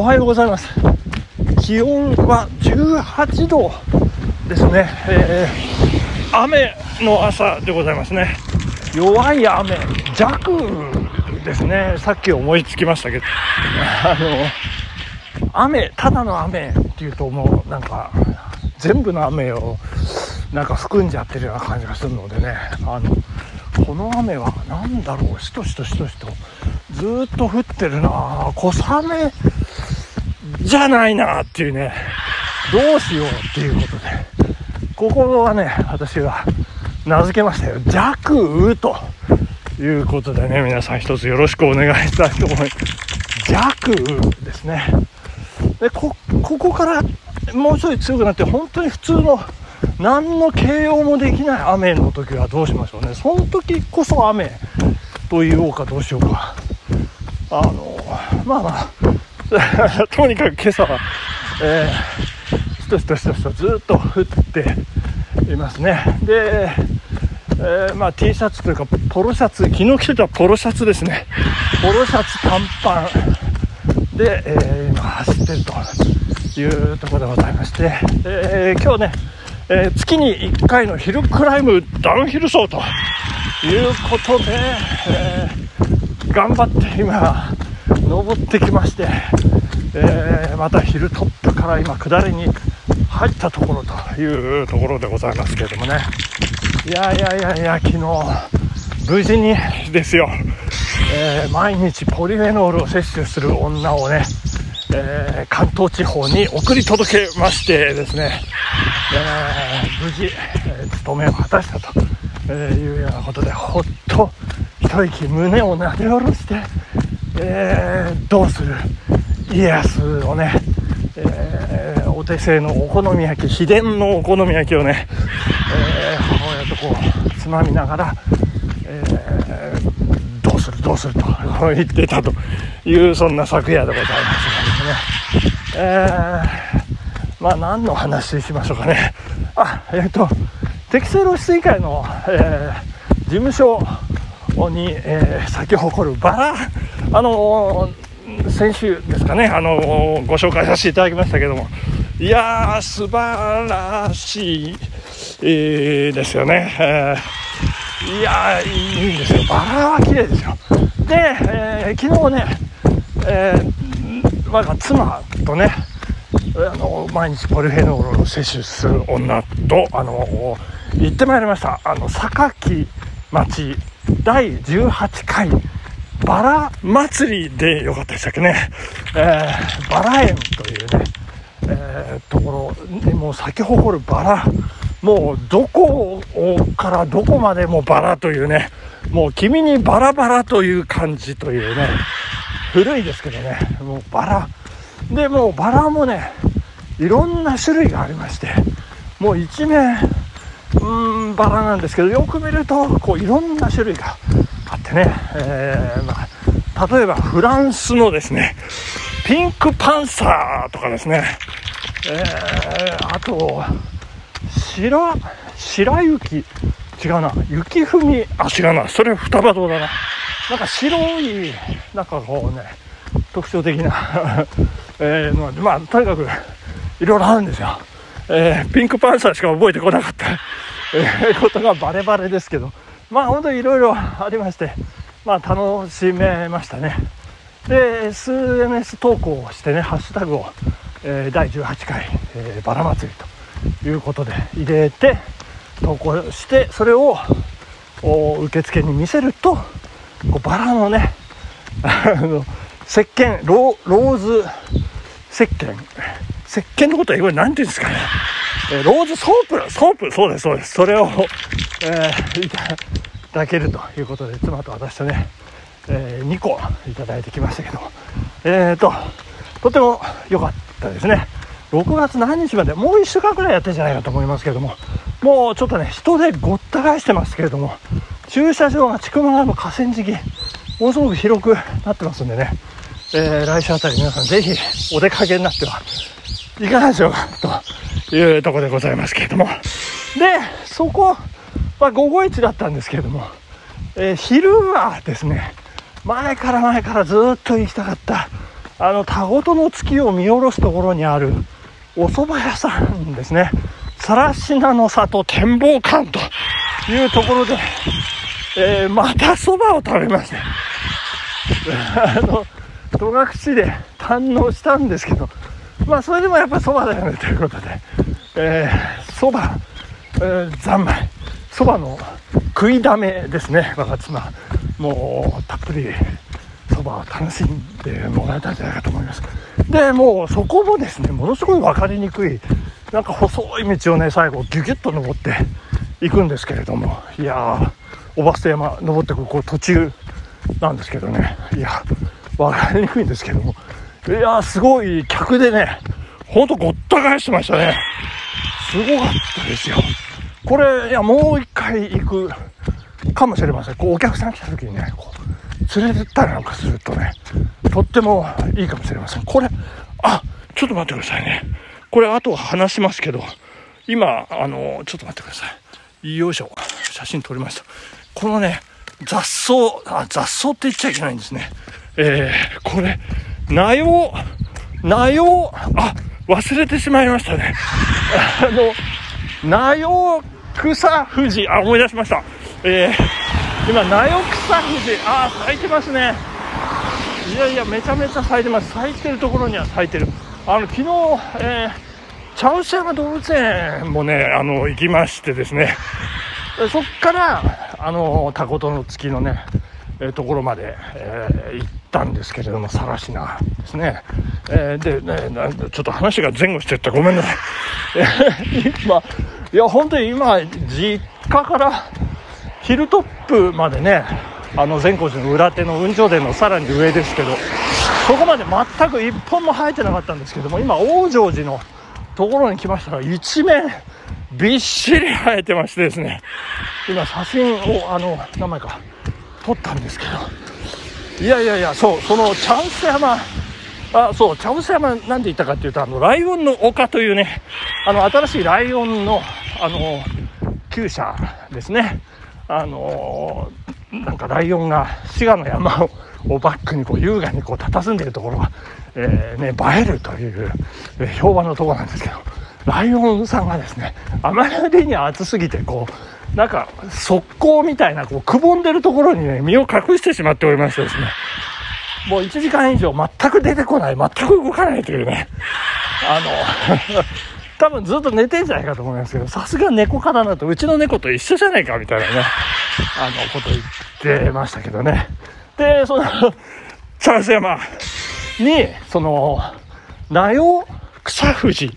おはようございます。気温は18度ですね、えー、雨の朝でございますね。弱い雨弱ですね。さっき思いつきましたけど。あの雨ただの雨っていうともうなんか全部の雨をなんか含んじゃってるような感じがするのでね。あのこの雨は何だろう。しとしとしとしと。ずっと降ってるな。小雨じゃないなっていうね。どうしようっていうことで。ここはね私は名付けましたよ。弱雨ということでね皆さん一つよろしくお願いしたいと思います。弱雨ですね。でこここからもうちょい強くなって本当に普通の何の形容もできない雨の時はどうしましょうね。その時こそ雨と言おうかどうしようか。あのまあまあ とにかく今朝は、えー、しとしとしとしとずっと降っていますね。で、えー、まあ、T シャツというかポロシャツ昨日着てたポロシャツですね。ポロシャツ短パン。で、えー、今走ってるというところでございまして、え今日ねえー、月に1回のヒルクライムダウンヒル走ということで、えー、頑張って今登ってきまして、えー、またヒルトップから今下りに入ったところというところでございますけれどもね。いやいやいやいや昨日無事にですよ、え毎日ポリフェノールを摂取する女をねえー、関東地方に送り届けましてですね、えー、無事、え、務めを果たしたと、えいうようなことでほっと一息胸をなで下ろして、えどうする？家康をね、えお手製のお好み焼き秘伝のお好み焼きをね、え母親とこうつまみながら、えどうするどうすると言ってたというそんな昨夜でございますがですねえー、まあ何の話しましょうかね。あ、えっ、ー、と、適正露出委員会の、えー、事務所に、えー、咲き誇るバラ、あのー、先週ですかね、あのー、ご紹介させていただきましたけども、いやー、素晴らしい、えー、ですよね。えー、いやー、いいんですよ。バラは綺麗ですよ。で、えー、昨日ね、えー、我が妻とねあの毎日ポリフェノールを摂取する女とあの行ってまいりましたあの榊町第18回バラ祭りでよかったでしたっけね、えー、バラ園というね、えー、ところでもう咲き誇るバラもうどこからどこまでもバラというねもう君にバラバラという感じというね古いですけどねもうバラ。でもうバラもねいろんな種類がありましてもう一面うんバラなんですけどよく見るとこういろんな種類があってね、えー、まあ、例えばフランスのですねピンクパンサーとかですね、えー、あと白白雪。違うな。雪踏み。あ違うな。それ双葉堂だな。なんか白いなんかこうね特徴的な。えー、のまあとにかくいろいろあるんですよ、えー、ピンクパンサーしか覚えてこなかった、えー、ことがバレバレですけど。まあ本当にいろいろありまして。まあ楽しめましたね。で SNS 投稿をしてねハッシュタグを、えー、第18回、えー、バラ祭りということで入れて投稿してそれを受付に見せるとこうバラのね あの石鹸ローズ石鹸。石鹸のことは英語で何て言うんですかね、えー、 rose soap soap そうですそうです。それを、えー、いただけるということで妻と私とね、えー、2個いただいてきましたけどえっ、ー、ととても良かったですね。6月何日までもう1週間くらいやってるんじゃないかと思いますけども。もうちょっとね人でごった返してますけれども。駐車場が千曲川の河川敷ものすごく広くなってますんでね。えー、来週あたり皆さんぜひお出かけになってはいかがでしょうかというところでございますけれども。で、そこは午後1だったんですけれども、えー、昼はですね、前から前からずっと行きたかった、あの田ごとの月を見下ろすところにあるお蕎麦屋さんですね。更科の里展望館というところで、えー、また蕎麦を食べまして あの戸隠で堪能したんですけどまあそれでもやっぱ蕎麦だよねということで、えー、蕎麦、えー、三昧。蕎麦の食いだめですね。我が妻。もうたっぷりそばを楽しんでもらえたんじゃないかと思います。でもうそこもですねものすごい分かりにくい。なんか細い道をね最後ギュギュッと登っていくんですけれども。いやーおば捨山登ってくるこう途中なんですけどね。いや分かりにくいんですけども。いやーすごい客でねほんとごった返してましたね。すごかったですよ。これいやもう一回行くかもしれません。こうお客さん来た時にねこう連れてったりなんかするとねとってもいいかもしれません。これあちょっと待ってくださいね。これあと話しますけど今あのちょっと待ってください。よいしょ。写真撮りました。このね雑草あ雑草って言っちゃいけないんですね。えー、これ苗を苗をあ忘れてしまいましたね。あの苗草富士あ思い出しましたえー、今、ナヨクサ富士、あ咲いてますね。いやいや、めちゃめちゃ咲いてます。咲いてるところには咲いてる。あの、昨日、えー、茶臼山動物園もね、あの、行きましてですね、そっから、あの、タコトの月のね、えー、ところまで、えー、行ったんですけれども、更科ですね。えー、で、ね、ちょっと話が前後してったごめんなさい。今、いや、本当に今、実家から、ヒルトップまでねあの善光寺の裏手の雲上殿のさらに上ですけどそこまで全く一本も生えてなかったんですけども今往生寺のところに来ましたら一面びっしり生えてましてですね今写真をあの何枚か撮ったんですけど。いやいやいやそうそのチャンス山あそう茶臼山なんで言ったかっていうとあのライオンの丘というねあの新しいライオンのあの厩舎ですね。あの、なんかライオンが滋賀の山をバックにこう優雅にこう佇んでいるところが、えー、ね、映えるという、えー、評判のところなんですけどライオンさんがですねあまりに暑すぎてこうなんか側溝みたいなこうくぼんでるところにね身を隠してしまっておりましてですねもう1時間以上全く出てこない全く動かないというねあの 多分ずっと寝てんじゃないかと思いますけど、さすが猫科だなと、うちの猫と一緒じゃないかみたいなね、あの、こと言ってましたけどね。で、その、チャンス山に、その、ナヨ草富士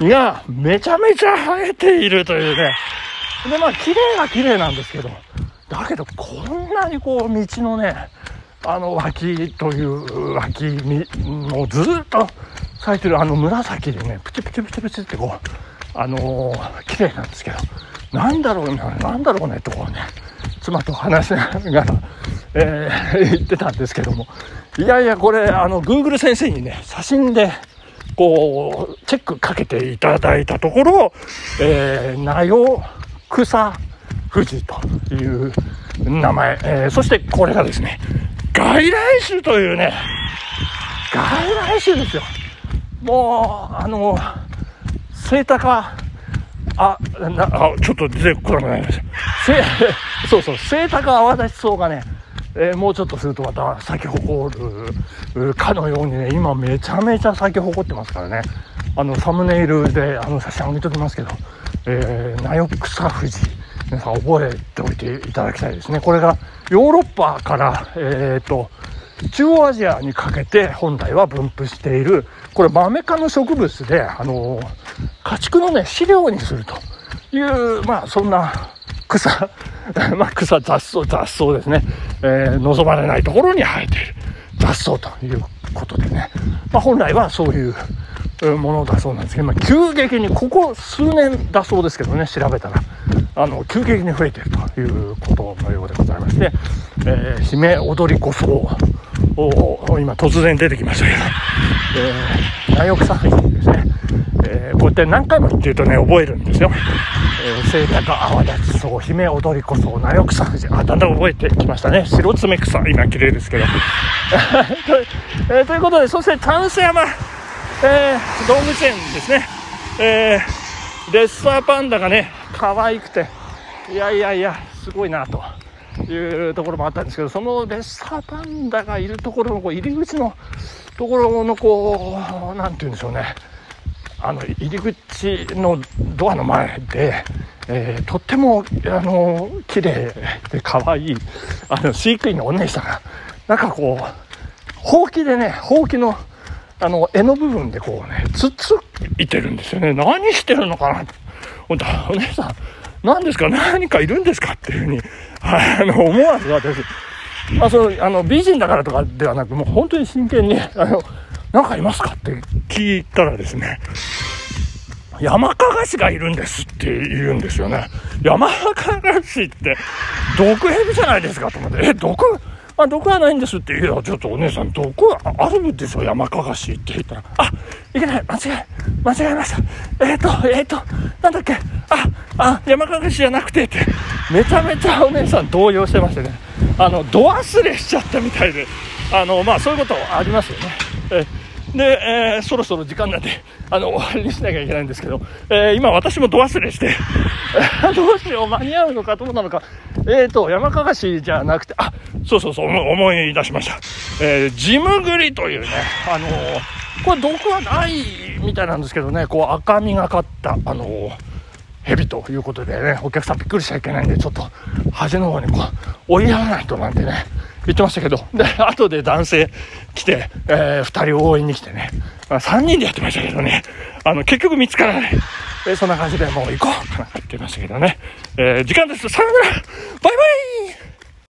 がめちゃめちゃ生えているというね。で、まあ、綺麗は綺麗なんですけど、だけど、こんなにこう、道のね、あの脇という脇に、もうずっと咲いてるあの紫でね、プチプチプチプチってこう、あのー、綺麗なんですけど、なんだろうね、なんだろうね、とこうね、妻と話しながら、えー、言ってたんですけども、いやいや、これ、あの、Google 先生にね、写真で、こう、チェックかけていただいたところ、えー、ナヨ草富士という名前、えー、そしてこれがですね、外来種というね、外来種ですよ。もう、あの、セイタカ、あ、なあちょっと出てこなくなりました。そうそう、セイタカ泡立ち草がね、えー、もうちょっとするとまた咲き誇るかのようにね、今めちゃめちゃ咲き誇ってますからね。あの、サムネイルであの写真上げておきますけど、えー、ナヨックサ富士、皆さん覚えておいていただきたいですね。これがヨーロッパから、え、ー、と、中央アジアにかけて本来は分布している、これマメ科の植物で、あの家畜のね、飼料にするという、まあそんな草、まあ草雑草、雑草ですね、えー、望まれないところに生えている雑草ということでね、まあ本来はそういうものだそうなんですけど、まあ、急激にここ数年だそうですけどね調べたらあの急激に増えているということのようでございまして、えー、姫踊りこそ今突然出てきましたけど、えー、内翼作品ですねえー、こうやって何回も言っているとね、覚えるんですよ。えー、清高泡立ちそう、姫踊りこそ、なよ草富士。あ、だんだん覚えてきましたね。白爪草、今綺麗ですけど。えー、ということで、そして、丹須山、えー、動物園ですね。えー、レッサーパンダがね、可愛くて、いやいやいや、すごいなと。いうところもあったんですけど、そのレッサーパンダがいるところのこう入り口のところのこう、なんて言うんでしょうね、あの入り口のドアの前で、えー、とってもあの綺麗で可愛いあの飼育員のお姉さんがなんかこうほうきでねほうきのあの柄の部分でこうねつついてるんですよね。何してるのかな？お姉さん何ですか？何かいるんですか？っていうふうに、あの思わず私。あそのあの美人だからとかではなくもう本当に真剣にあの何かいますか？って聞いたらですね、山かがしがいるんですって言うんですよね。山かがしって、毒蛇じゃないですか？と思って、え、毒？あ、毒はないんですって。言うよ。ちょっとお姉さん、毒はあるでしょ山かがしって言ったら、あ、いけない、間違え、間違えました。えっ、ー、と、えっ、ー、と、なんだっけ、あ、あ、山かがしじゃなくてって、めちゃめちゃお姉さん動揺してましてね、あの、度忘れしちゃったみたいで、あの、まあそういうことありますよね。えで、えー、そろそろ時間なんで、あの、終わりにしなきゃいけないんですけど、えー、今私もド忘れして、どうしよう、間に合うのかどうなのか、えーと、山かがしじゃなくて、あ、そうそうそう、思い出しました。えー、ジムグリというね、あのー、これ毒はないみたいなんですけどね、こう赤みがかった、あのー、蛇ということでね、お客さんびっくりしちゃいけないんで、ちょっと端の方にこう、追いやらないとなんてね、言ってましたけど、で、後で男性来て、えー、2人応援に来てね、まあ、3人でやってましたけどね、あの、結局見つからない。えー、そんな感じでもう行こうかなって言ってましたけどね。えー、時間です。さよならバイバイ